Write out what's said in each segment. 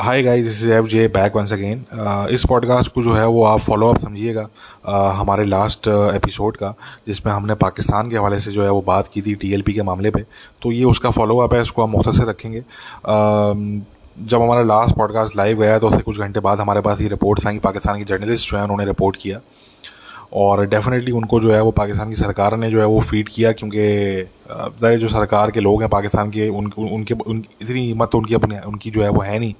Hi guys this is F J back once again इस podcast को जो है वो आप फॉलो अप समझिएगा uh, हमारे लास्ट एपिसोड uh, का जिसमें हमने पाकिस्तान के हवाले से जो है वो बात की थी टीएलपी के मामले पे। तो ये उसका फॉलो अप है इसको हम मुख्तर रखेंगे। Uh, जब हमारा लास्ट पॉडकास्ट लाइव गया तो उससे कुछ घंटे बाद हमारे पास ये रिपोर्ट्स आई पाकिस्तान की जर्नलिस्ट जो है उन्होंने रिपोर्ट किया। और डेफिनेटली उनको जो है वो पाकिस्तान की सरकार ने जो है वो फ़ीड किया क्योंकि जो सरकार के लोग हैं पाकिस्तान के उन, उनके उन, इतनी हिम्मत तो उनकी अपनी उनकी जो है वो है नहीं।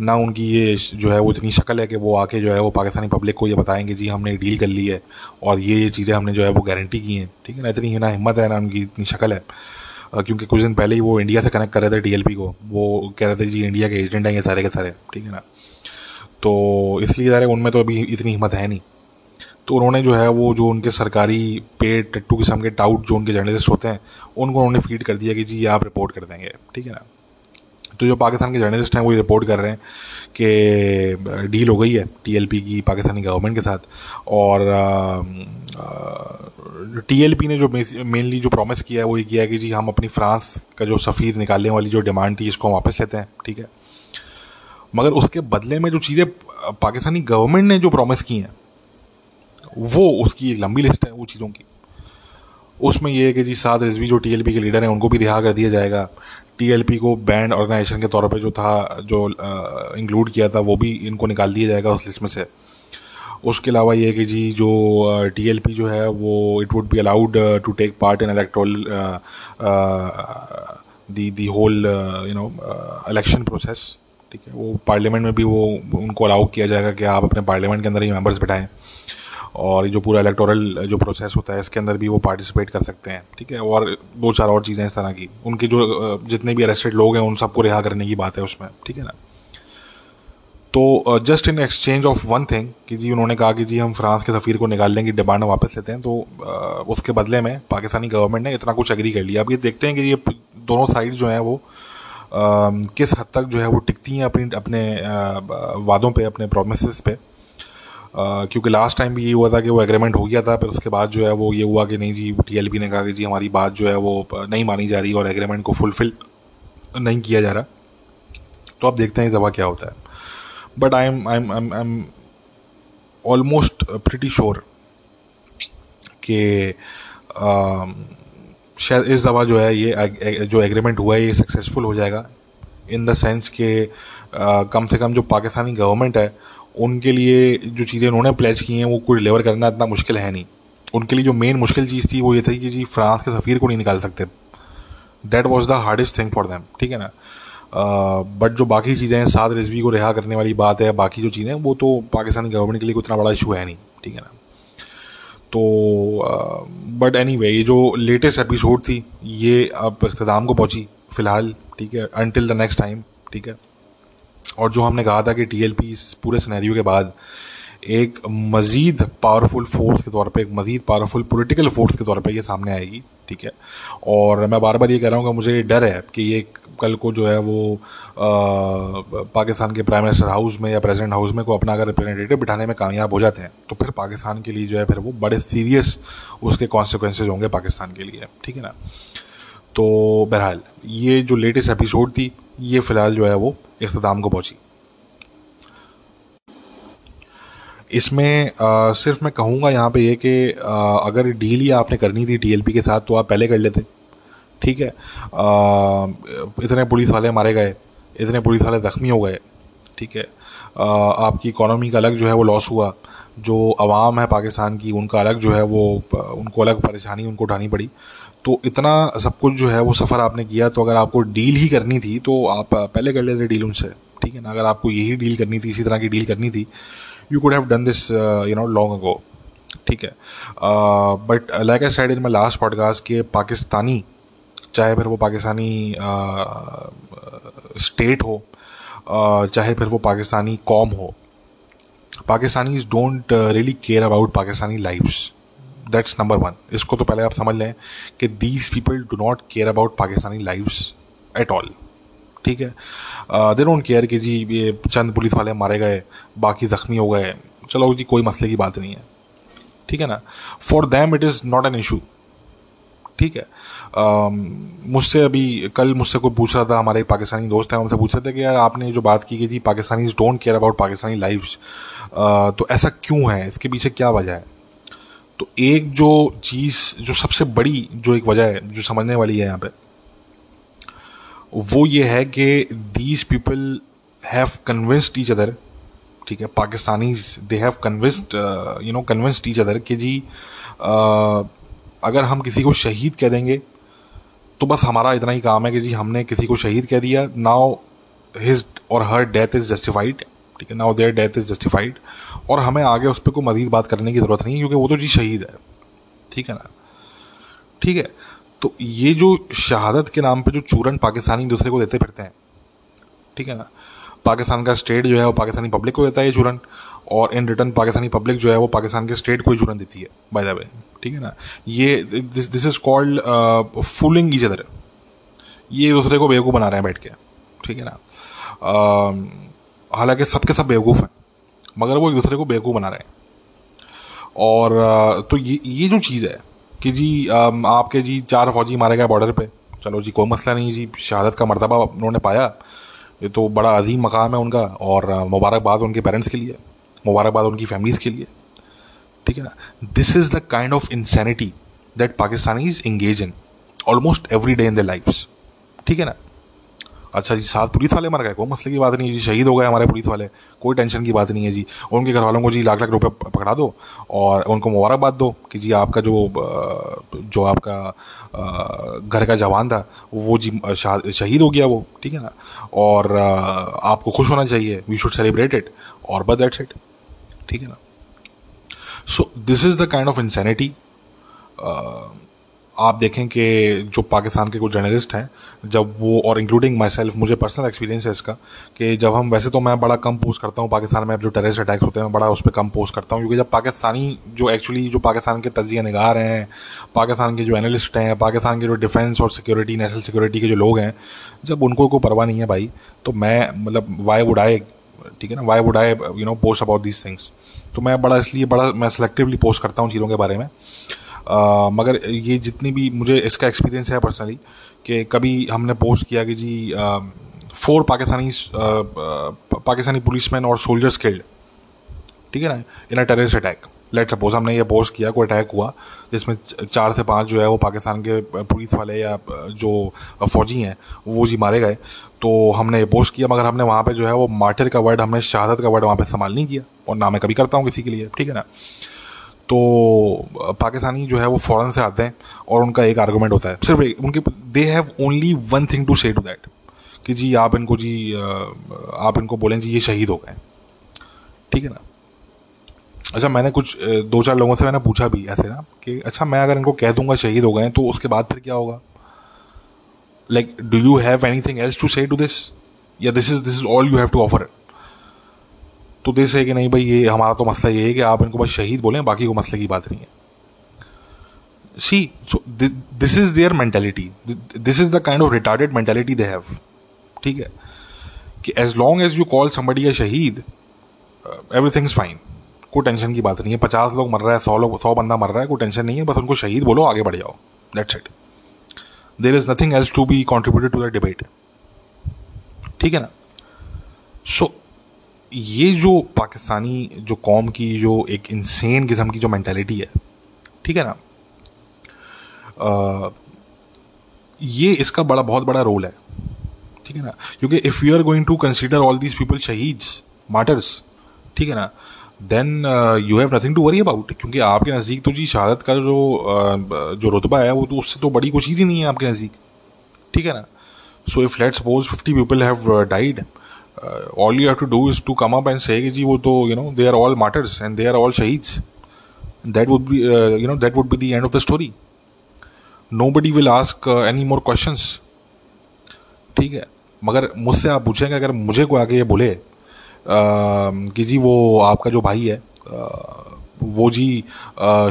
ना उनकी ये जो है वो इतनी शक्ल है कि वो आके जो है वो पाकिस्तानी पब्लिक को ये बताएँगे जी हमने डील कर ली है। और ये ये चीज़ें हमने जो है वो गारंटी की हैं। ठीक है ना? इतनी ना हिम्मत है ना उनकी इतनी शक्ल है। क्योंकि कुछ दिन पहले ही वो इंडिया से कनेक्ट कर रहे थे टी को। वो कह रहे थे जी इंडिया के एजेंट हैं ये सारे के सारे। ठीक है ना? तो इसलिए ज़रा उनमें तो अभी इतनी हिम्मत है नहीं। तो उन्होंने जो है वो जो उनके सरकारी पेड, टट्टू किस्म के टाउट जो उनके जर्नलिस्ट होते हैं, उनको उन्होंने फ़ीड कर दिया कि जी ये आप रिपोर्ट कर देंगे। ठीक है ना? तो जो पाकिस्तान के जर्नलिस्ट हैं, वो ये रिपोर्ट कर रहे हैं कि डील हो गई है टीएलपी की, पाकिस्तानी गवर्नमेंट के साथ। और टीएलपी ने जो मेनली जो प्रॉमिस किया है, वो ये किया है कि जी, हम अपनी फ्रांस का जो सफ़ीर निकालने वाली जो डिमांड थी, इसको वापस लेते हैं। ठीक है? मगर उसके बदले में जो चीज़ें पाकिस्तानी गवर्नमेंट ने जो प्रॉमिस की हैं वो उसकी एक लंबी लिस्ट है, वो चीज़ों की। उसमें यह है कि जी साद रिजवी जो टीएलपी के लीडर हैं, उनको भी रिहा कर दिया जाएगा। टीएलपी को बैंड ऑर्गेनाइजेशन के तौर पे जो था, जो इंक्लूड किया था, वो भी इनको निकाल दिया जाएगा उस लिस्ट में से। उसके अलावा ये है कि जी जो टीएलपी जो है, वो it would be allowed to take part in electoral the the whole you know election process ठीक है? वो पार्लियामेंट में भी वो, उनको अलाउ किया जाएगा कि आप अपने पार्लियामेंट के अंदर ही मेंबर्स बिठाएँ। और जो पूरा इलेक्टोरल जो प्रोसेस होता है इसके अंदर भी वो पार्टिसिपेट कर सकते हैं ठीक है? और दो चार और चीज़ें इस तरह की। उनके जो जितने भी अरेस्टेड लोग हैं उन सबको रिहा करने की बात है उसमें ठीक है ना? तो just in exchange of one thing कि जी उन्होंने कहा कि जी हम फ्रांस के सफ़ीर को निकाल लेंगे डिमांड वापस लेते हैं तो uh, उसके बदले में पाकिस्तानी गवर्नमेंट ने इतना कुछ एग्री कर लिया। अब ये देखते हैं कि ये दोनों साइड जो हैं वो uh, किस हद तक जो है वो टिकती हैं अपनी अपने uh, वादों पे अपने प्रोमिस पे। क्योंकि लास्ट टाइम भी ये हुआ था कि वो एग्रीमेंट हो गया था, फिर उसके बाद जो है वो ये हुआ कि नहीं जी टी ने कहा कि जी, हमारी बात जो है वो नहीं मानी जा रही और एग्रीमेंट को फुलफिल नहीं किया जा रहा। तो अब देखते हैं इस दफ़ा क्या होता है। But I am I am I am almost pretty sure कि शायद इस दफ़ा जो है ये जो एग्रीमेंट हुआ है, ये सक्सेसफुल हो जाएगा इन द सेंस के कम से कम जो पाकिस्तानी गवर्नमेंट है उनके लिए जो चीज़ें उन्होंने प्लेज की हैं वो कोई डिलीवर करना इतना मुश्किल है नहीं। उनके लिए जो मेन मुश्किल चीज़ थी वो ये थी कि जी फ्रांस के सफ़ीर को नहीं निकाल सकते। That was the hardest thing for them ठीक है ना? बट uh, जो बाकी चीज़ें हैं साद रिजवी को रिहा करने वाली बात है बाकी जो चीज़ें वो तो पाकिस्तानी गवर्नमेंट के लिए उतना बड़ा इशू है नहीं ठीक है ना? तो बट एनी वे ये जो लेटेस्ट एपिसोड थी ये अब अख्ताम को पहुँची फ़िलहाल ठीक है? अनटिल द नेक्स्ट टाइम ठीक है? और जो हमने कहा था कि टी एल पी इस पूरे सिनेरियो के बाद एक मज़ीद पावरफुल फोर्स के तौर पे एक मज़ीद पावरफुल पॉलिटिकल फोर्स के तौर पे ये सामने आएगी ठीक है? और मैं बार बार ये कह रहा हूँ कि मुझे डर है कि ये कल को जो है वो आ, पाकिस्तान के प्राइम मिनिस्टर हाउस में या प्रेसिडेंट हाउस में को अपना अगर रिप्रेजेंटेटिव बिठाने में कामयाब हो जाते हैं तो फिर पाकिस्तान के लिए जो है फिर वो बड़े सीरियस उसके कॉन्सिक्वेंसेज होंगे पाकिस्तान के लिए ठीक है ना? तो बहरहाल ये जो लेटेस्ट एपिसोड थी ये फ़िलहाल जो है वो अख्ताम को पहुँची। इसमें आ, सिर्फ़ मैं कहूँगा यहाँ पे ये कि अगर डील ही आपने करनी थी टीएलपी के साथ तो आप पहले कर लेते। ठीक है? आ, इतने पुलिस वाले मारे गए इतने पुलिस वाले ज़ख्मी हो गए। ठीक है? आ, आपकी इकोनॉमी का अलग जो है वो लॉस हुआ। जो आवाम है पाकिस्तान की उनका अलग जो है वो उनको अलग परेशानी उनको उठानी पड़ी। तो इतना सब कुछ जो है वो सफ़र आपने किया तो अगर आपको डील ही करनी थी तो आप पहले कर लेते डील उनसे ठीक है ना? अगर आपको यही डील करनी थी इसी तरह की डील करनी थी you could have done this you know long ago ठीक है? But like I said in my last podcast के पाकिस्तानी चाहे फिर वो पाकिस्तानी स्टेट uh, हो uh, चाहे फिर वो पाकिस्तानी कॉम हो Pakistanis don't really care about Pakistani lifes that's number one इसको तो पहले आप समझ लें कि these people do not care about Pakistani lifes at all ठीक है? दे डोंट केयर कि जी ये चंद पुलिस वाले मारे गए, बाकी ज़ख्मी हो गए। चलो जी, कोई मसले की बात नहीं है। ठीक है ना? For them it is not an issue ठीक है? मुझसे अभी कल मुझसे कोई पूछ रहा था, हमारे एक पाकिस्तानी दोस्त हैं उनसे पूछ रहे थे कि यार आपने जो बात की कि जी Pakistani don't care about Pakistani life तो ऐसा क्यों है? इसके पीछे क्या वजह है? तो एक जो चीज़ जो सबसे बड़ी जो एक वजह है जो समझने वाली है यहाँ पे वो ये है कि these people have convinced each other ठीक है Pakistani they have convinced you know convinced each other कि जी uh, अगर हम किसी को शहीद कह देंगे तो बस हमारा इतना ही काम है कि जी हमने किसी को शहीद कह दिया नाउ हिज और हर डेथ इज़ जस्टिफाइड ठीक है? Now their death is justified और हमें आगे उस पर कोई मजीद बात करने की ज़रूरत नहीं है, क्योंकि वो तो जी शहीद है। ठीक है ना? ठीक है? तो ये जो शहादत के नाम पे जो चूरन पाकिस्तानी दूसरे को देते फिरते हैं, ठीक है ना? पाकिस्तान का स्टेट जो है, वो पाकिस्तानी पब्लिक को देता है ये चूरन, और इन रिटर्न पाकिस्तानी पब्लिक जो है, वो पाकिस्तान के स्टेट को ही चूरन देती है बाय द वे ठीक है ना? ये this is called fooling each other ये दूसरे को बेवकूफ़ बना रहे हैं बैठ के, ठीक है ना? हालाँकि सबके सब बेवकूफ़ हैं, मगर वो एक दूसरे को बेवकूफ़ बना रहे हैं। और तो ये ये जो चीज़ है कि जी आपके जी चार फौजी मारे गए बॉर्डर पे, चलो जी कोई मसला नहीं जी, शहादत का मरतबा उन्होंने पाया, ये तो बड़ा अजीम मकाम है उनका, और मुबारकबाद उनके पेरेंट्स के लिए, मुबारकबाद उनकी फैमिलीज़ के लिए, ठीक है ना? This is the kind of insanity that Pakistanis engage in almost every day in the life ठीक है ना? अच्छा जी सात पुलिस वाले मर गए, कोई मसले की बात नहीं है जी, शहीद हो गए हमारे पुलिस वाले, कोई टेंशन की बात नहीं है जी। उनके घर वालों को जी लाख लाख रुपए पकड़ा दो और उनको मुबारकबाद दो कि जी आपका जो जो आपका घर का जवान था, वो जी शहीद हो गया वो, ठीक है ना? और आपको खुश होना चाहिए वी शुड सेलिब्रेट इट और बट दैट्स इट ठीक है ना? So this is the kind of insanity आप देखें कि जो पाकिस्तान के कुछ जर्नलिस्ट हैं, जब वो और इंक्लूडिंग माई सेल्फ मुझे पर्सनल एक्सपीरियंस है इसका, कि जब हम, वैसे तो मैं बड़ा कम पोस्ट करता हूँ पाकिस्तान में, अब जो टेररिस्ट अटैक्स होते हैं, मैं बड़ा उस पर कम पोस्ट करता हूँ, क्योंकि जब पाकिस्तानी जो एक्चुअली जो पाकिस्तान के तजिया नगार हैं, पाकिस्तान के जो एनालिस्ट हैं, पाकिस्तान के जो डिफेंस और सिक्योरिटी नेशनल सिक्योरिटी के जो लोग हैं, जब उनको कोई परवाह नहीं है भाई तो मैं मतलब वाई वुड आई ठीक है ना why would I you know post about these things तो मैं बड़ा इसलिए, बड़ा, मैं सेलेक्टिवली पोस्ट करता हूँ चीज़ों के बारे में। मगर ये जितनी भी मुझे इसका एक्सपीरियंस है पर्सनली कि कभी हमने पोस्ट किया कि जी फोर पाकिस्तानी पाकिस्तानी पुलिसमैन और सोल्जर्स किल्ड ठीक है ना in a terrorist attack let suppose हमने ये पोस्ट किया, कोई अटैक हुआ, जिसमें चार से पाँच जो है वो पाकिस्तान के पुलिस वाले या जो फौजी हैं, वो जी मारे गए. तो हमने ये पोस्ट किया, मगर हमने वहाँ पे जो है वो मार्टर का वर्ड हमने शहादत का वर्ड वहाँ पे इस्तेमाल नहीं किया. और ना मैं कभी करता हूँ किसी के लिए, ठीक है ना. तो पाकिस्तानी जो है वो फ़ौरन से आते हैं और उनका एक आर्गूमेंट होता है। सिर्फ़ एक, उनके they have only one thing to say to that कि जी आप इनको जी आप इनको बोलें जी ये शहीद हो गए। ठीक है ना? अच्छा मैंने कुछ दो चार लोगों से मैंने पूछा भी ऐसे ना, कि अच्छा मैं अगर इनको कह दूँगा शहीद हो गए तो उसके बाद फिर क्या होगा? Like do you have anything else to say to this या this is this is all you have to offer तो दिस है कि नहीं भाई ये हमारा तो मसला ये है कि आप इनको बस शहीद बोलें बाकी को मसले की बात नहीं है। See so this is their mentality this is the kind of retarded mentality they have ठीक है? कि as long as you call somebody a shaheed everything is fine कोई टेंशन की बात नहीं है। पचास लोग मर रहा है सौ लोग सौ बंदा मर रहा है कोई टेंशन नहीं है। बस उनको शहीद बोलो आगे बढ़ जाओ। That's it there is nothing else to be contributed to the debate ठीक है ना? सो so, ये जो पाकिस्तानी जो कौम की जो एक इंसेन किस्म की जो मैंटेलिटी है ठीक है ना? आ, ये इसका बड़ा बहुत बड़ा रोल है ठीक है ना? क्योंकि if you are going to consider all these people shaheed martyrs ठीक है ना? Then you have nothing to worry about क्योंकि आपके नज़दीक तो जी शहादत का जो जो रुतबा है वो तो उससे तो बड़ी कोई चीज़ ही नहीं है आपके नज़दीक ठीक है ना? So if let suppose fifty people have died all you have to do is to come up and say जी वो तो you know they are all martyrs and they are all shaheeds that would be you know that would be the end of the story nobody will ask any more question ठीक है? मगर मुझसे आप पूछेंगे अगर मुझे कोई आके ये बोले कि जी वो आपका जो भाई है आ, वो जी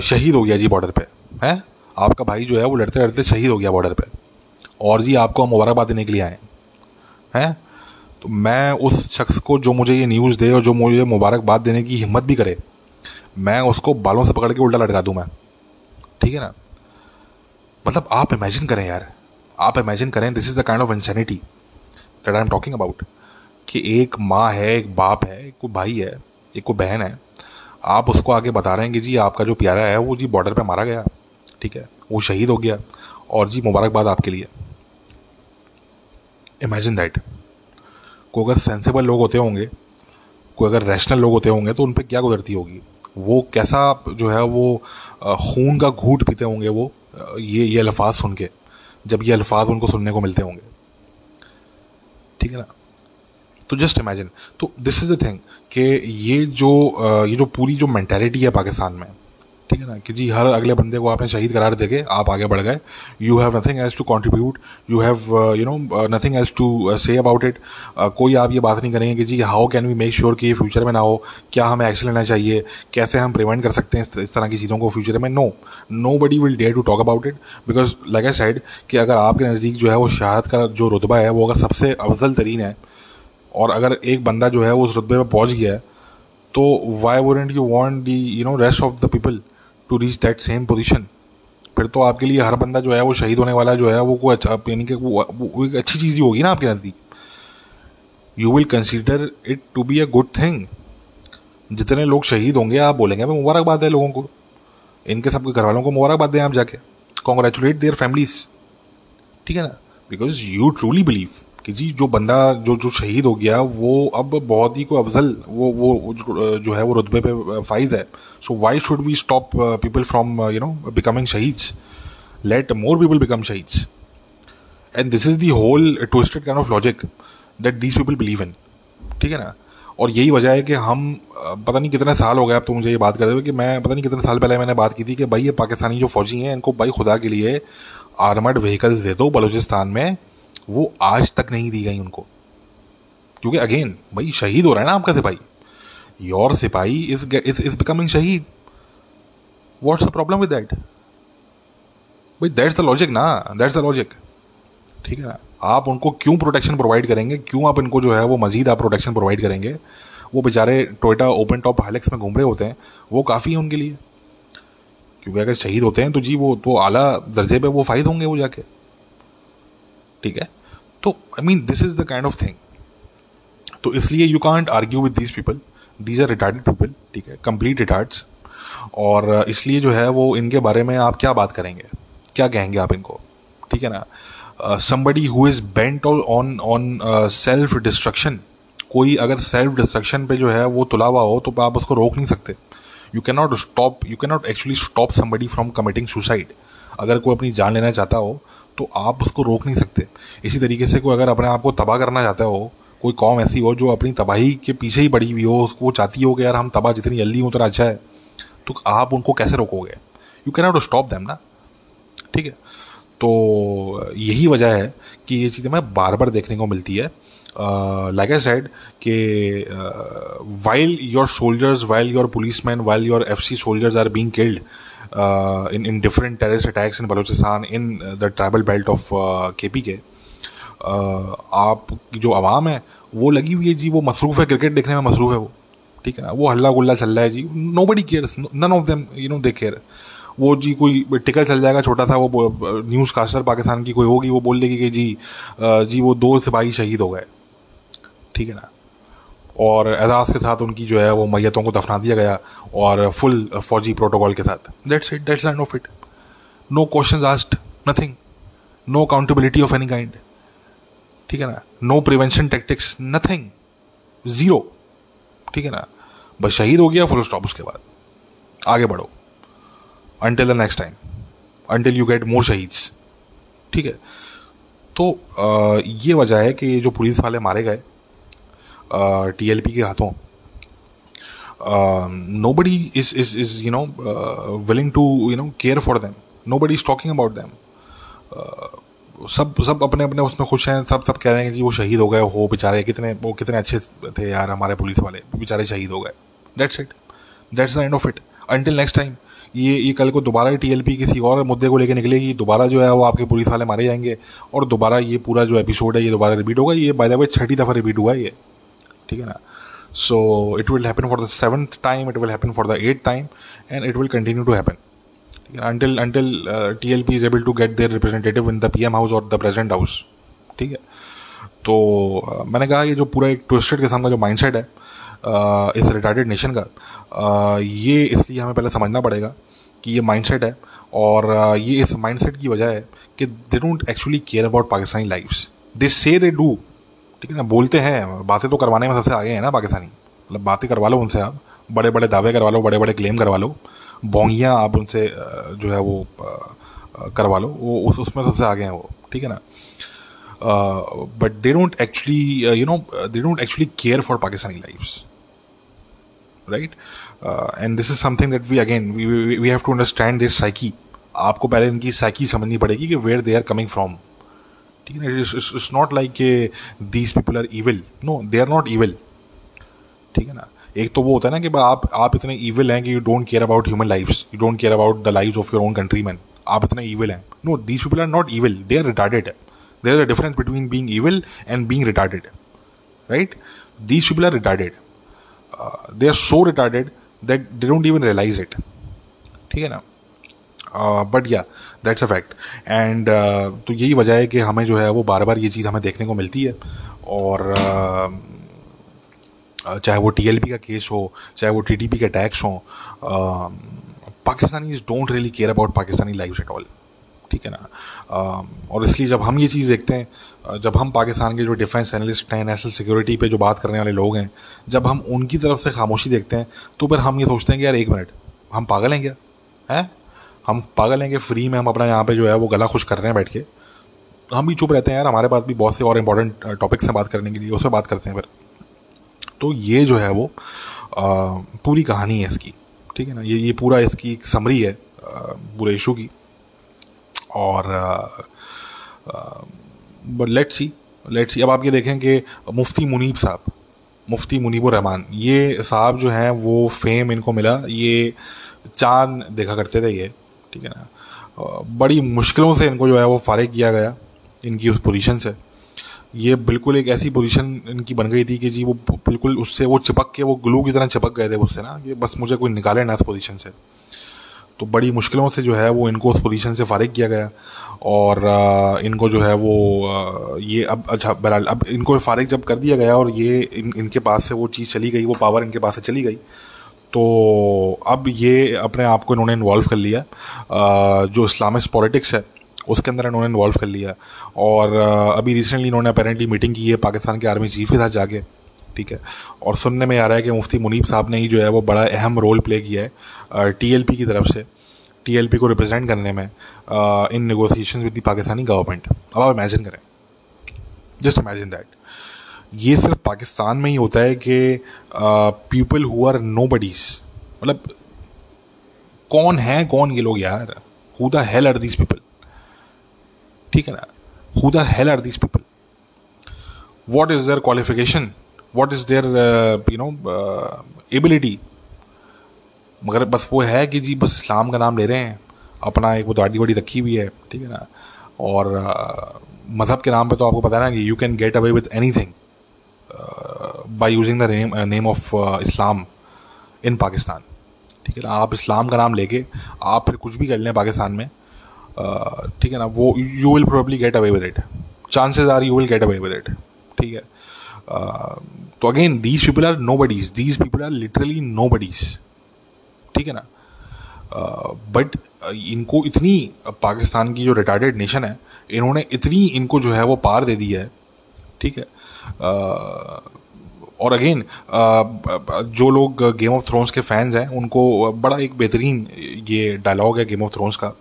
शहीद हो गया जी बॉर्डर पे हैं? आपका भाई जो है वो लड़ते लड़ते शहीद हो गया बॉर्डर पे। और जी आपको हम मुबारकबाद देने के लिए आए हैं? तो मैं उस शख्स को जो मुझे ये न्यूज़ दे और जो मुझे मुबारकबाद देने की हिम्मत भी करे, मैं उसको बालों से पकड़ के उल्टा लटका दूँ मैं। ठीक है ना? मतलब आप इमेजिन करें यार। आप इमेजिन करें this is the kind of insanity that I am talking about कि एक माँ है, एक बाप है, एक कोई भाई है, एक कोई बहन है। आप उसको आगे बता रहे हैं कि जी, आपका जो प्यारा है, वो जी बॉर्डर पे मारा गया। ठीक है? वो शहीद हो गया। और जी, मुबारकबाद आपके लिए। इमेजिन दैट को अगर सेंसेबल लोग होते होंगे कोई अगर रैशनल लोग होते होंगे तो उन पर क्या गुजरती होगी? वो कैसा जो है वो खून का घूट पीते होंगे वो ये ये अल्फाज सुन के, जब ये अल्फाज उनको सुनने को मिलते होंगे। ठीक है ना? तो जस्ट इमेजिन तो दिस इज़ द थिंग कि ये जो ये जो पूरी जो मैंटेलिटी है पाकिस्तान में ठीक है ना, कि जी, हर अगले बंदे को आपने शहीद करार देके आप आगे बढ़ गए। You have nothing as to contribute you have you know nothing as to say about it कोई आप ये बात नहीं करेंगे कि जी how can we make sure कि ये फ्यूचर में ना हो? क्या हमें एक्शन लेना चाहिए? कैसे हम प्रिवेंट कर सकते हैं इस तरह की चीज़ों को फ्यूचर में? No nobody will dare to talk about it because like I said कि अगर आपके नज़दीक जो है वो शहादत का जो रुतबा है, वो अगर सबसे अफजल तरीन है, और अगर एक बंदा जो है वो उस रुतबे पर पहुँच गया है तो why weren't you want the you know rest of the people to reach that same position फिर तो आपके लिए हर बंदा जो है वो शहीद होने वाला जो है वो कोई अच्छा यानी कि वो, वो एक अच्छी चीज़ ही होगी ना आपके नज़दीक। You will consider it to be a good thing जितने लोग शहीद होंगे आप बोलेंगे भाई मुबारकबाद है लोगों को। इनके सबके घर वालों को मुबारकबाद दें आप जाके। कॉन्ग्रेचुलेट देयर फैमिलीज़ ठीक है ना? बिकॉज़ यू ट्रूली बिलीव कि जी, जो बंदा, जो जो शहीद हो गया, वो अब बहुत ही को अफजल, वो वो जो है, वो रुतबे पे फाइज है। So why should we stop people from you know becoming शहीद्स let more people become शहीद्स and this is the whole twisted kind of logic that these people believe in ठीक है ना? और यही वजह है कि हम पता नहीं कितने साल हो गए, अब तो मुझे ये बात करते हुए कि मैं, पता नहीं कितने साल पहले मैंने बात की थी कि भाई ये पाकिस्तानी जो फौजी हैं, इनको भाई खुदा के लिए आर्मड व्हीकल्स दे दो बलूचिस्तान में। वो आज तक नहीं दी गई उनको। क्योंकि अगेन भाई, शहीद हो रहा है ना आपका सिपाही। योर सिपाही इज़ इज़ बिकमिंग शहीद। What's the problem with that भाई दैट्स द लॉजिक ना दैट्स द लॉजिक ठीक है ना? आप उनको क्यों प्रोटेक्शन प्रोवाइड करेंगे? क्यों आप इनको जो है वो मजीद आप प्रोटेक्शन प्रोवाइड करेंगे? वो बेचारे टोयटा ओपन टॉप हाइलेक्स में घूम रहे होते हैं। वो काफ़ी है उनके लिए। क्योंकि अगर शहीद होते हैं तो जी वो तो आला दर्जे पे वो फायद होंगे वो जाके। ठीक है? तो I mean this is the kind of thing तो इसलिए you can't argue with these people these are retarded people ठीक है? कंप्लीट रिटार्ड्स और इसलिए जो है वो इनके बारे में आप क्या बात करेंगे? क्या कहेंगे आप इनको? ठीक है ना? Somebody who is bent on on self destruction कोई अगर सेल्फ डिस्ट्रक्शन पे जो है वो तुला हुआ हो तो आप उसको रोक नहीं सकते. You can not stop you can not actually stop somebody from committing suicide अगर कोई अपनी जान लेना चाहता हो तो आप उसको रोक नहीं सकते। इसी तरीके से कोई अगर अपने आप को तबाह करना चाहता हो, कोई कौम ऐसी हो जो अपनी तबाही के पीछे ही पड़ी हुई हो उसको वो चाहती हो कि यार हम तबाह जितनी जल्दी हो उतना अच्छा है तो आप उनको कैसे रोकोगे? You can not stop them ना। ठीक है? तो यही वजह है कि ये चीज़ें मैं बार बार देखने को मिलती है। लाइक आई साइड कि while your soldiers while your police man while your F C soldiers are being killed in in different terrorist attacks in Balochistan in uh, the tribal belt of uh, KP के uh, आप जो आवाम है वो लगी हुई है जी वो मसरूफ़ है क्रिकेट देखने में मसरूफ़ है वो। ठीक है ना? वो हल्ला गुल्ला चल रहा है जी। Nobody cares none of them you know they care वो जी कोई टिकट चल जाएगा छोटा सा वो न्यूज़ कास्टर पाकिस्तान की कोई होगी वो बोल देगी कि जी जी वो दो सिपाही शहीद हो गए। ठीक है ना? और एजाज के साथ उनकी जो है वो मैतों को दफना दिया गया और फुल फौजी प्रोटोकॉल के साथ। That's it that's end of it no question asked nothing no accountability of any kind ठीक है ना? No prevention tactics nothing zero ठीक है ना? बस शहीद हो गया फुल स्टॉप उसके बाद। आगे बढ़ो। Until the next time until you get more शहीद्स ठीक है? तो आ, ये वजह है कि जो पुलिस वाले मारे गए टीएलपी के हाथों nobody is is is you know willing to you know care for them nobody is talking about them सब सब अपने अपने उसमें खुश हैं, सब सब कह रहे हैं कि वो शहीद हो गए हो बेचारे कितने, वो कितने अच्छे थे यार हमारे पुलिस वाले, बेचारे शहीद हो गए। That's it that's the end of it until next time ये ये कल को दोबारा टीएलपी किसी और मुद्दे को लेकर निकलेगी, दोबारा जो है वो आपके पुलिस वाले मारे जाएँगे, और दोबारा ये पूरा जो एपिसोड है, ये दोबारा रिपीट होगा, ये बाय द वे छठी दफ़ा रिपीट हुआ ये। ठीक है ना? So it will happen for the seventh time it will happen for the eight time and it will continue to happen T L P is able to get their representative in the P M house और the present house ठीक है? तो uh, मैंने कहा ये जो पूरा एक ट्विस्टेड किस्म का जो माइंड सेट है uh, इस रिटायर्ड नेशन का uh, ये इसलिए हमें पहले समझना पड़ेगा कि ये माइंड सेट है और uh, ये इस माइंड सेट की वजह है कि they don't actually care about Pakistani lifes they say they do ठीक है ना, बोलते हैं, बातें तो करवाने में सबसे आगे हैं ना पाकिस्तानी। मतलब बातें करवा लो उनसे आप बड़े बड़े दावे करवा लो बड़े बड़े क्लेम करवा लो, बोंगियाँ आप उनसे जो है वो करवा लो, वो उस, उसमें सबसे आगे हैं वो, ठीक है ना? But they don't actually you know they don't actually care for Pakistani lifes right and this is something that we again we have to understand this psyche आपको पहले इनकी साइकी समझनी पड़ेगी कि where they are coming from ठीक है it's not like के these people are evil no they are not evil ठीक है ना? एक तो वो होता है ना कि आप आप इतने ईविल हैं कि you don't care about human life you don't care about the life of your own country man आप इतने ईविल हैं. No these people are not evil they are retarded there is a difference between being evil and being retarded right these people are retarded they are so retarded that they don't even realise it ठीक है ना? But या that's a fact and तो यही वजह है कि हमें जो है वो बार बार ये चीज़ हमें देखने को मिलती है। और uh, चाहे वो टीएलपी का केस हो चाहे वो टी टी पी के टैक्स हो Pakistani don't really care about Pakistani life at all ठीक है ना? और इसलिए जब हम ये चीज़ देखते हैं जब हम पाकिस्तान के जो डिफेंस एनालिस्ट हैं नेशनल सिक्योरिटी पे जो बात करने वाले लोग हैं जब हम उनकी तरफ़ से खामोशी देखते हैं तो फिर हम ये सोचते हैं कि यार एक मिनट हम पागल हैं क्या? हैं? हम पागल हैं कि फ्री में हम अपना यहाँ पे जो है वो गला खुश कर रहे हैं बैठ के। हम भी चुप रहते हैं यार हमारे पास भी बहुत से और इंपॉर्टेंट टॉपिक्स हैं बात करने के लिए उससे बात करते हैं फिर। तो ये जो है वो आ, पूरी कहानी है इसकी ठीक है ना? ये ये पूरा इसकी एक समरी है पूरे इशू की। और लेट सी लेट सी अब आप ये देखें कि मुफ्ती मुनीब साहब मुफ्ती मुनीबुर रहमान ये साहब जो हैं वो फेम इनको मिला ये चाँद देखा करते थे ये। ठीक है ना? बड़ी मुश्किलों से इनको जो है वो फारिग किया गया, इनकी उस पोजीशन से। ये बिल्कुल एक ऐसी पोजीशन इनकी बन गई थी कि जी वो बिल्कुल उससे वो चिपक के, वो ग्लू की तरह चिपक गए थे उससे ना, कि बस मुझे कोई निकाले ना इस पोजीशन से। तो बड़ी मुश्किलों से जो है वो इनको उस पोजीशन से फारिग किया गया। और इनको जो है वो ये अब अच्छा बहरहाल, अब इनको फारिग जब कर दिया गया और ये इन, इनके पास से वो चीज़ चली गई, वो पावर इनके पास से चली गई तो अब ये अपने आप को इन्होंने इन्वॉल्व कर लिया। जो इस्लामिस्ट पॉलिटिक्स है, उसके अंदर इन्होंने इन्वॉल्व कर लिया। और अभी रिसेंटली इन्होंने अपेरेंटली मीटिंग की है पाकिस्तान के आर्मी चीफ के साथ जाके, ठीक है? और सुनने में आ रहा है कि मुफ्ती मुनीब साहब ने ही जो है, वो बड़ा अहम रोल प्ले किया है टीएलपी की तरफ़ से टीएलपी को रिप्रेजेंट करने में in negotiation with the Pakistani government अब आप इमेजिन करें। जस्ट इमेजिन दैट ये सिर्फ़ पाकिस्तान में ही होता है कि people who are nobodies मतलब कौन है कौन ये लोग यार? Who the hell are these people ठीक है ना? Who the hell are these people what is their qualification what is their you know ability मगर बस वो है कि जी बस इस्लाम का नाम ले रहे हैं। अपना एक वो दाढ़ी वाड़ी रखी हुई है ठीक है ना? और uh, मज़हब के नाम पे तो आपको पता है ना कि you can get away with anything by using the name name of Islam in Pakistan ठीक है ना? आप इस्लाम का नाम लेके आप फिर कुछ भी कर लें पाकिस्तान में ठीक है ना? वो you will probably get away with it chances are you will get away with it ठीक है? तो again these people are nobodies these people are literally nobodies ठीक है ना? बट इनको इतनी पाकिस्तान की जो रिटायर्ड नेशन है, इन्होंने इतनी इनको जो है वो पार दे दी है। ठीक है? और अगेन जो लोग गेम ऑफ़ थ्रोन्स के फैंस हैं, उनको बड़ा एक बेहतरीन ये डायलॉग है गेम ऑफ़ थ्रोन्स का।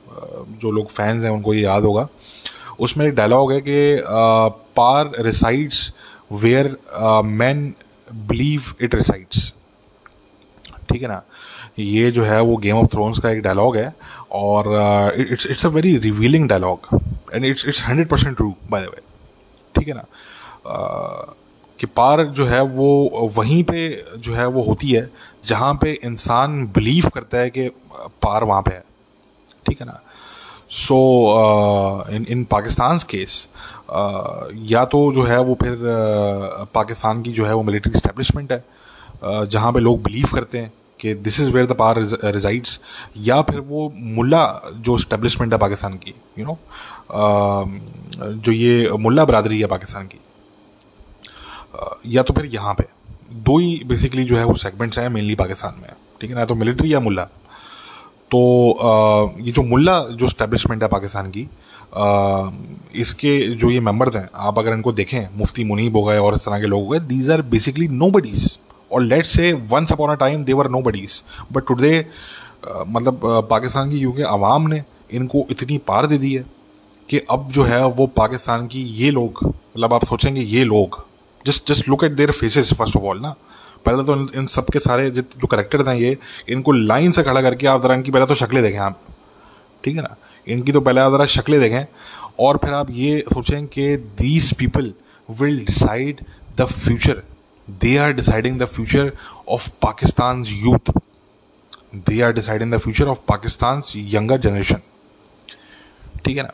जो लोग फैंस हैं, उनको ये याद होगा। उसमें एक डायलॉग है कि power resides where men believe it resides ठीक है ना? ये जो है, वो गेम ऑफ़ थ्रोन्स का एक डायलॉग है और it's it's a very revealing dialogue and it's it's hundred percent true by the way ठीक है ना? कि पार जो है वो वहीं पे जो है वो होती है जहाँ पे इंसान बिलीव करता है कि पार वहाँ पे है। ठीक है ना? सो इन इन पाकिस्तान केस या तो जो है वो फिर पाकिस्तान की जो है वो मिलिट्री इस्टेब्लिशमेंट है जहाँ पे लोग बिलीव करते हैं कि this is where the power resides या फिर वो मुल्ला जो स्टेब्लिशमेंट है पाकिस्तान की यू you नो know, जो ये मुल्ला बरदरी है पाकिस्तान की या तो फिर यहाँ पे। दो ही बेसिकली जो है वो सेगमेंट्स हैं मेनली पाकिस्तान में। ठीक है ना? तो मिलिट्री या मुल्ला। तो ये जो मुल्ला जो स्टैब्लिशमेंट है पाकिस्तान की इसके जो ये मेंबर्स हैं, आप अगर इनको देखें, मुफ्ती मुनीब हो गए और इस तरह के लोग हो गए these are basically nobodies और let say once upon a time they were nobodies but today मतलब पाकिस्तान की क्योंकि आवाम ने इनको इतनी पार दे दी है कि अब जो है वो पाकिस्तान की ये लोग मतलब आप सोचेंगे ये लोग just just look at their faces first of all ना पहले तो इन सब के सारे जो करेक्टर्स हैं ये, इनको लाइन से खड़ा करके आप ज़रा इनकी पहले तो शक्लें देखें आप। ठीक है ना? इनकी तो पहले आप ज़रा शक्लें देखें। और फिर आप ये सोचें कि these people will decide the future they are deciding the future of Pakistan youth they are deciding the future of Pakistan younger generation ठीक है ना?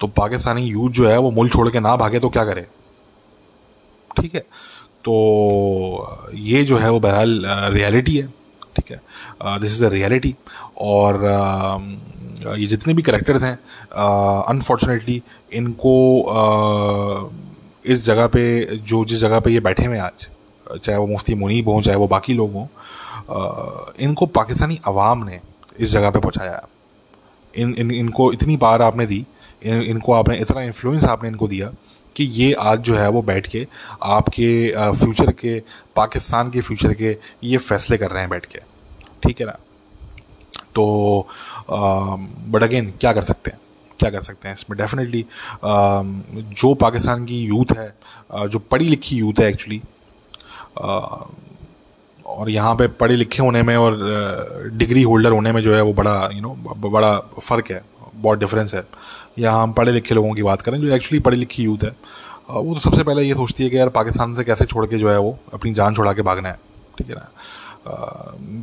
तो पाकिस्तानी यूथ जो है वो मुल्क छोड़ के ना भागे तो क्या करे? ठीक है? तो ये जो है वो बहरहाल रियलिटी है ठीक है? दिस इज़ अ रियलिटी और ये जितने भी करेक्टर्स हैं अनफॉर्चुनेटली इनको इस जगह पे जो जिस जगह पे ये बैठे हुए हैं आज चाहे वो मुफ्ती मुनीब हों चाहे वो बाकी लोग हों इनको पाकिस्तानी अवाम ने इस जगह पे पहुँचाया इन, इन इनको इतनी बार आपने दी इन, इनको आपने इतना इन्फ्लुएंस आपने इनको दिया कि ये आज जो है वो बैठ के आपके फ्यूचर के पाकिस्तान के फ्यूचर के ये फैसले कर रहे हैं बैठ के। ठीक है ना? तो बट अगेन क्या कर सकते हैं? क्या कर सकते हैं इसमें? डेफिनेटली जो पाकिस्तान की यूथ है जो पढ़ी लिखी यूथ है एक्चुअली और यहाँ पे पढ़े लिखे होने में और डिग्री होल्डर होने में जो है वो बड़ा यू you नो know, बड़ा फ़र्क है बहुत डिफरेंस है। यहाँ हम पढ़े लिखे लोगों की बात करें, जो एक्चुअली पढ़ी लिखी यूथ है वो तो सबसे पहले ये सोचती है कि यार पाकिस्तान से कैसे छोड़ के जो है वो अपनी जान छोड़ा के भागना है, ठीक है ना?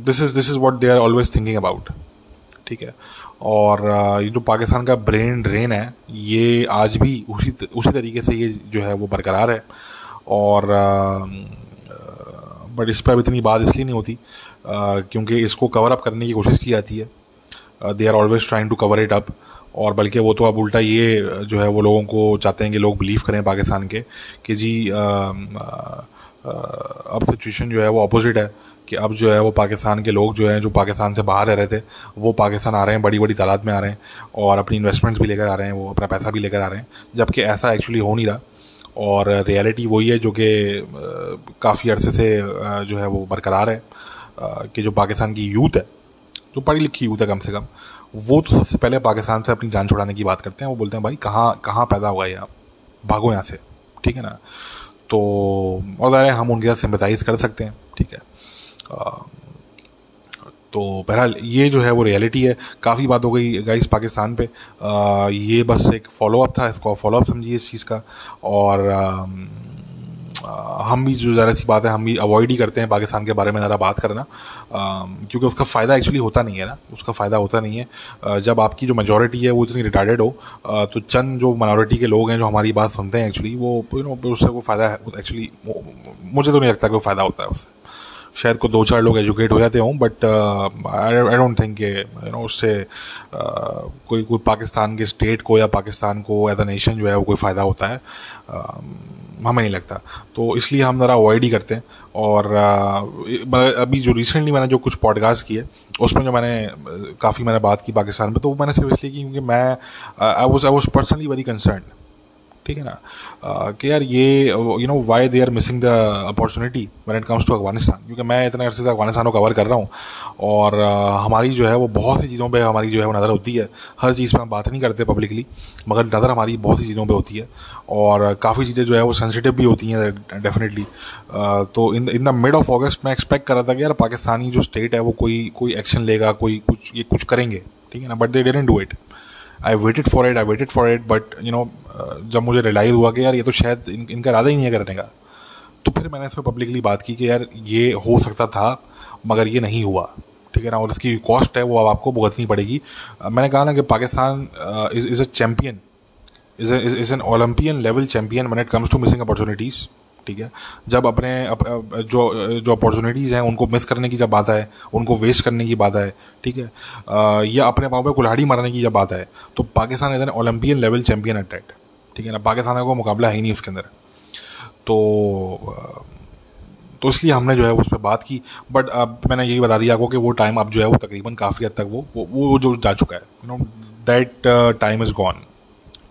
This is this is what they are always thinking about ठीक है? और ये जो पाकिस्तान का ब्रेन ड्रेन है, ये आज भी उसी उसी तरीके से ये जो है वो बरकरार है। और बट इस पर अब इतनी बात इसलिए नहीं होती क्योंकि इसको कवर अप करने की कोशिश की जाती है। They are always trying to cover it up और बल्कि वो तो अब उल्टा ये जो है वो लोगों को चाहते हैं कि लोग बिलीव करें पाकिस्तान के कि जी आ, आ, अब सिचुएशन जो है वो अपोजिट है कि अब जो है वो पाकिस्तान के लोग जो हैं जो पाकिस्तान से बाहर रह रहे थे वो पाकिस्तान आ रहे हैं बड़ी बड़ी तादाद में आ रहे हैं और अपनी इन्वेस्टमेंट्स भी लेकर आ रहे हैं वो अपना पैसा भी लेकर आ रहे हैं जबकि ऐसा एक्चुअली हो नहीं रहा। और रियलिटी वही है जो कि काफ़ी अरसे से जो है वो बरकरार है कि जो पाकिस्तान की यूथ है जो पढ़ी लिखी यूथ है कम से कम वो तो सबसे पहले पाकिस्तान से अपनी जान छुड़ाने की बात करते हैं वो बोलते हैं भाई कहाँ कहाँ पैदा हुआ है आप? भागो यहाँ से। ठीक है ना? तो और ज़ाहिर हम उनके साथ सिम्पथाइज कर सकते हैं ठीक है? तो बहरहाल ये जो है वो रियलिटी है। काफ़ी बात हो गई गाइस पाकिस्तान पे। आ, ये बस एक फॉलोअप था इसको फॉलोअप समझिए इस चीज़ का। और आ, हम भी जो ज़रा सी बात है, हम भी अवॉइड ही करते हैं पाकिस्तान के बारे में ज़रा बात करना। क्योंकि उसका फ़ायदा एक्चुअली होता नहीं है ना। उसका फ़ायदा होता नहीं है। जब आपकी जो मेजोरिटी है, वो इतनी रिटार्डेड हो तो चंद जो माइनॉरिटी के लोग हैं, जो हमारी बात सुनते हैं एक्चुअली वो यू नो उससे वो फ़ायदा है एक्चुअली मुझे तो नहीं लगता कोई फ़ायदा होता है उससे। शायद को दो चार लोग एजुकेट हो जाते हों but I don't think you know उससे कोई कोई पाकिस्तान के स्टेट को या पाकिस्तान को एज अ नेशन जो है वो कोई फ़ायदा होता है हमें नहीं लगता। तो इसलिए हम ज़रा अवॉइड ही करते हैं और अभी जो रिसेंटली मैंने जो कुछ पॉडकास्ट किए उसमें जो मैंने, काफ़ी मैंने बात की पाकिस्तान में तो वो मैंने सिर्फ़ इसलिए की क्योंकि मैं I was I was personally very concern ठीक है ना? कि यार ये you know why they are missing the opportunity when it comes to Afghanistan क्योंकि मैं इतने अरसे से अफ़गानिस्तान को कवर कर रहा हूँ और हमारी जो है वो बहुत सी चीज़ों पर हमारी जो है वो नज़र होती है। हर चीज़ पर हम बात नहीं करते पब्लिकली मगर नज़र हमारी बहुत सी चीज़ों पर होती है और काफ़ी चीज़ें जो है वो सेंसिटिव भी होती हैं डेफिनेटली तो in in the mid of August मैं एक्सपेक्ट कर रहा था कि यार पाकिस्तानी जो स्टेट है वो कोई कोई एक्शन लेगा, कोई कुछ, ये कुछ करेंगे, ठीक है ना? But they didn't do it I waited for it I waited for it but you know जब मुझे रिलाइज हुआ कि यार ये तो शायद इन, इनका इरादा ही नहीं है करने का तो फिर मैंने इस पर पब्लिकली बात की कि यार ये हो सकता था मगर ये नहीं हुआ ठीक है ना? और इसकी कॉस्ट है वो अब आपको भुगतनी पड़ेगी। Uh, मैंने कहा ना कि Pakistan is is a champion is is an Olympian level champion when it comes to missing opportunities ठीक है। जब अपने अप, जो जो अपॉर्चुनिटीज़ हैं उनको मिस करने की जब बात आए उनको वेस्ट करने की बात आए ठीक है। या अपने पाँव पर कुल्हाड़ी मारने की जब बात आए तो पाकिस्तान इधर Olympian level champion at that ठीक है ना। पाकिस्तान का मुकाबला है ही नहीं उसके अंदर। तो तो इसलिए हमने जो है उस पर बात की। बट अब मैंने यही बता दिया आपको कि वो टाइम अब जो है वो तकरीबन काफ़ी हद तक वो वो, वो जो जा चुका है you know that time is gone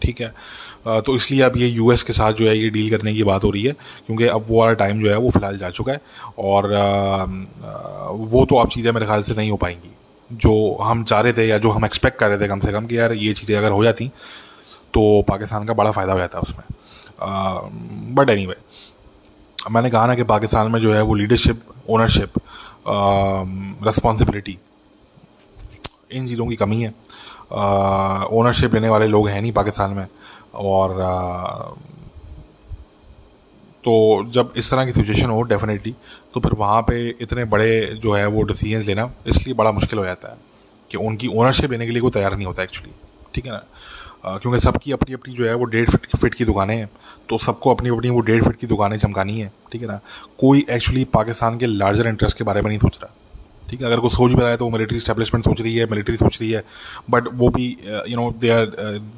ठीक है? तो इसलिए अब ये यूएस के साथ जो है ये डील करने की बात हो रही है, क्योंकि अब वो वाला टाइम जो है वो फ़िलहाल जा चुका है और वो तो आप चीज़ें मेरे ख्याल से नहीं हो पाएँगी। जो हम चाह रहे थे या जो हम एक्सपेक्ट कर रहे थे कम से कम कि यार ये चीज़ें अगर हो जाती तो पाकिस्तान का बड़ा फ़ायदा हो जाता उसमें। बट एनी मैंने कहा ना कि पाकिस्तान में जो है वो लीडरशिप ओनरशिप रिस्पॉन्सिबिलिटी इन चीज़ों की कमी है। ओनरशिप लेने वाले लोग हैं नहीं पाकिस्तान में। और तो जब इस तरह की सिचुएशन हो डेफिनेटली तो फिर वहाँ पे इतने बड़े जो है वो डिसीजंस लेना इसलिए बड़ा मुश्किल हो जाता है कि उनकी ओनरशिप लेने के लिए कोई तैयार नहीं होता एक्चुअली ठीक है ना? क्योंकि सबकी अपनी अपनी जो है वो डेढ़ फिट फिट की दुकानें हैं तो सबको अपनी अपनी वो डेढ़ फिट की दुकानें चमकानी है, ठीक है ना? कोई एक्चुअली पाकिस्तान के लार्जर इंटरेस्ट के बारे में नहीं सोच रहा। ठीक है अगर कोई सोच भी रहा है तो वो मिलिट्री स्टैब्लिशमेंट सोच रही है मिलिट्री सोच रही है बट वो भी you know they are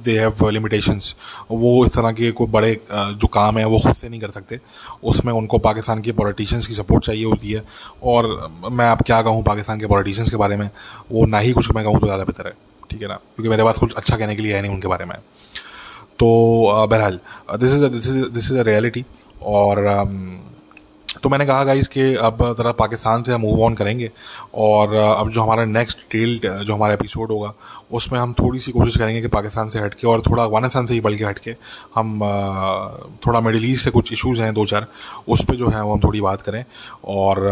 they have limitations वो इस तरह के कोई बड़े uh, जो काम है वो खुद से नहीं कर सकते। उसमें उनको पाकिस्तान के पॉलिटिशियंस की सपोर्ट चाहिए होती है। और मैं आप क्या कहूँ पाकिस्तान के पॉलिटिशियंस के बारे में? वो ना ही कुछ मैं कहूँ तो ज़्यादा बेहतर है। ठीक है ना? क्योंकि मेरे पास कुछ अच्छा कहने के लिए है नहीं उनके बारे में। तो बहरहाल this is this is this is a reality और तो मैंने कहा गाइस कि अब ज़रा पाकिस्तान से हम मूव ऑन करेंगे और अब जो हमारा नेक्स्ट डिटेल्ड जो हमारा एपिसोड होगा, उसमें हम थोड़ी सी कोशिश करेंगे कि पाकिस्तान से हट के और थोड़ा अफ़गानिस्तान से ही बल्कि हट के हम थोड़ा मिडिल ईस्ट से कुछ इशूज़ हैं दो चार उस पर जो है वो हम थोड़ी बात करें और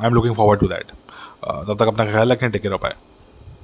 I am looking forward to that तब तक अपना ख्याल रखें टेक केयर